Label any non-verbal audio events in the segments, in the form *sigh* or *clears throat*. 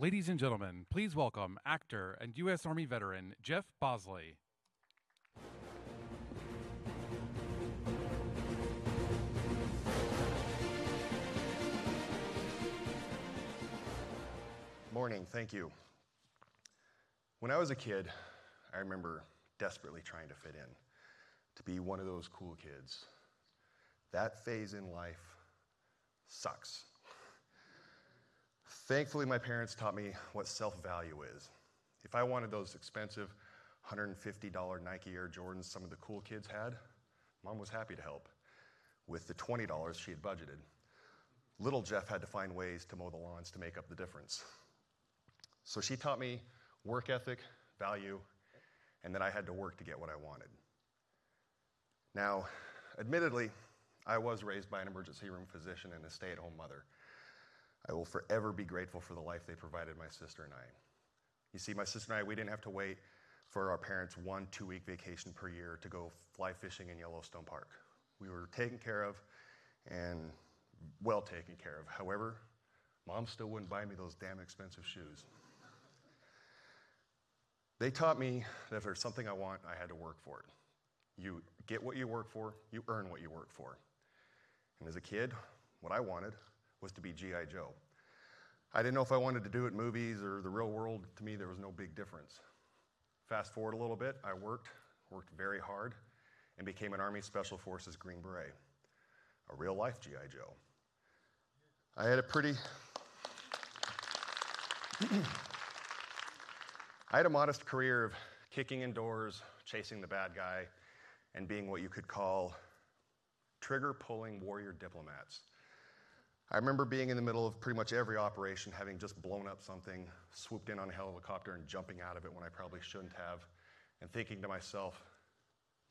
Ladies and gentlemen, please welcome actor and U.S. Army veteran Jeff Bosley. Morning, thank you. When I was a kid, I remember desperately trying to fit in, to be one of those cool kids. That phase in life sucks. Thankfully, my parents taught me what self value is. If I wanted those expensive $150 Nike Air Jordans some of the cool kids had, mom was happy to help with the $20 she had budgeted. Little Jeff had to find ways to mow the lawns to make up the difference. So she taught me work ethic, value, and that I had to work to get what I wanted. Now, admittedly, I was raised by an emergency room physician and a stay at home mother. I will forever be grateful for the life they provided my sister and I. You see, my sister and I, we didn't have to wait for our parents' one, two week vacation per year to go fly fishing in Yellowstone Park. We were taken care of and well taken care of. However, mom still wouldn't buy me those damn expensive shoes. They taught me that if there's something I want, I had to work for it. You get what you work for, you earn what you work for. And as a kid, what I wanted was to be G.I. Joe. I didn't know if I wanted to do it in movies or the real world. To me, there was no big difference. Fast forward a little bit, I worked, worked very hard, and became an Army Special Forces Green Beret, a real life G.I. Joe. I had a pretty. *clears throat* I had a modest career of kicking in doors, chasing the bad guy, and being what you could call trigger pulling warrior diplomats. I remember being in the middle of pretty much every operation, having just blown up something, swooped in on a helicopter, and jumping out of it when I probably shouldn't have, and thinking to myself,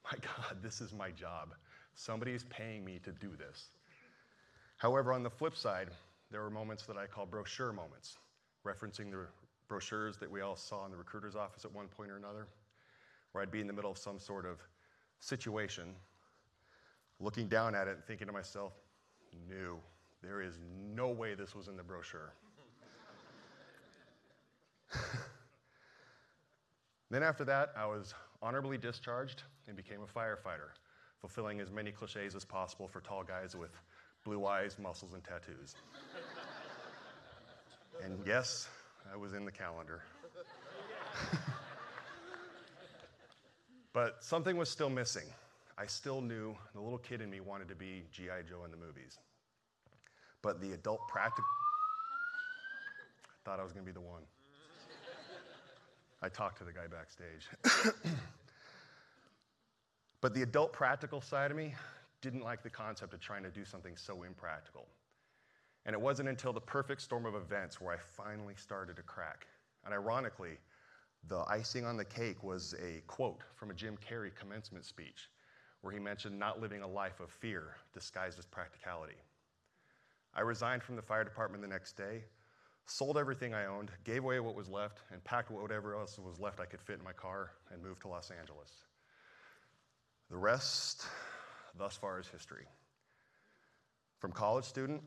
my God, this is my job. Somebody is paying me to do this. However, on the flip side, there were moments that I call brochure moments, referencing the brochures that we all saw in the recruiter's office at one point or another, where I'd be in the middle of some sort of situation, looking down at it and thinking to myself, no, there is no way this was in the brochure. then after that, I was honorably discharged and became a firefighter, fulfilling as many cliches as possible for tall guys with blue eyes, muscles, and tattoos. and yes, I was in the calendar. but something was still missing. I still knew the little kid in me wanted to be G.I. Joe in the movies. But the adult practical. I thought I was going to be the one. I talked to the guy backstage. *coughs* but the adult practical side of me didn't like the concept of trying to do something so impractical. And it wasn't until the perfect storm of events where I finally started to crack. And ironically, the icing on the cake was a quote from a Jim Carrey commencement speech where he mentioned not living a life of fear disguised as practicality. I resigned from the fire department the next day, sold everything I owned, gave away what was left, and packed whatever else was left I could fit in my car and moved to Los Angeles. The rest, thus far, is history. From college student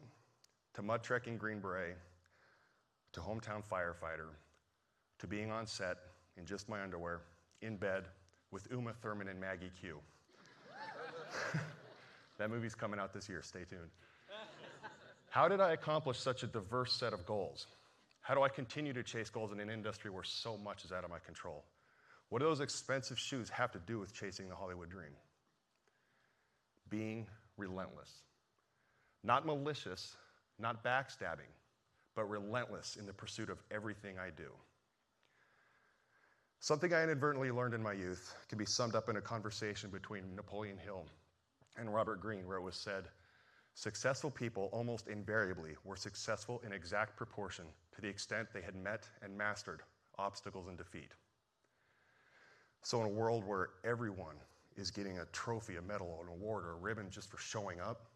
to mud trekking Green Beret, to hometown firefighter, to being on set in just my underwear, in bed with Uma Thurman and Maggie Q. *laughs* that movie's coming out this year, stay tuned. How did I accomplish such a diverse set of goals? How do I continue to chase goals in an industry where so much is out of my control? What do those expensive shoes have to do with chasing the Hollywood dream? Being relentless. Not malicious, not backstabbing, but relentless in the pursuit of everything I do. Something I inadvertently learned in my youth can be summed up in a conversation between Napoleon Hill and Robert Greene, where it was said, Successful people almost invariably were successful in exact proportion to the extent they had met and mastered obstacles and defeat. So, in a world where everyone is getting a trophy, a medal, an award, or a ribbon just for showing up,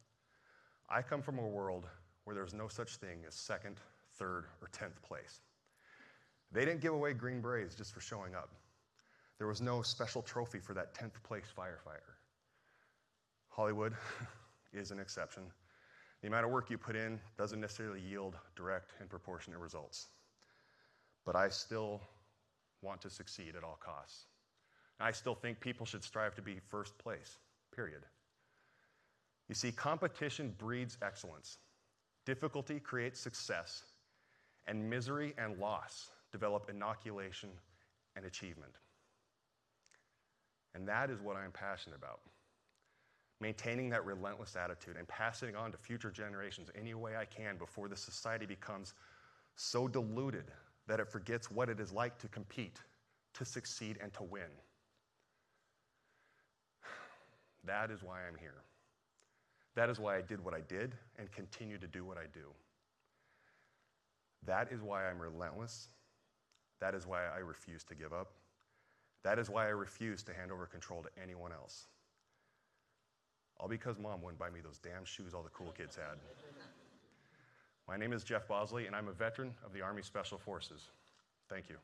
I come from a world where there's no such thing as second, third, or tenth place. They didn't give away Green Berets just for showing up. There was no special trophy for that 10th place firefighter. Hollywood *laughs* is an exception. The amount of work you put in doesn't necessarily yield direct and proportionate results. but I still want to succeed at all costs. I still think people should strive to be first place, period. You see, competition breeds excellence, difficulty creates success, and misery and loss develop inoculation and achievement. And that is what I'm passionate about. Maintaining that relentless attitude and passing on to future generations any way I can before the society becomes so diluted that it forgets what it is like to compete, to succeed, and to win. That is why I'm here. That is why I did what I did and continue to do what I do. That is why I'm relentless. That is why I refuse to give up. That is why I refuse to hand over control to anyone else. All because mom wouldn't buy me those damn shoes all the cool kids had. My name is Jeff Bosley, and I'm a veteran of the Army Special Forces. Thank you.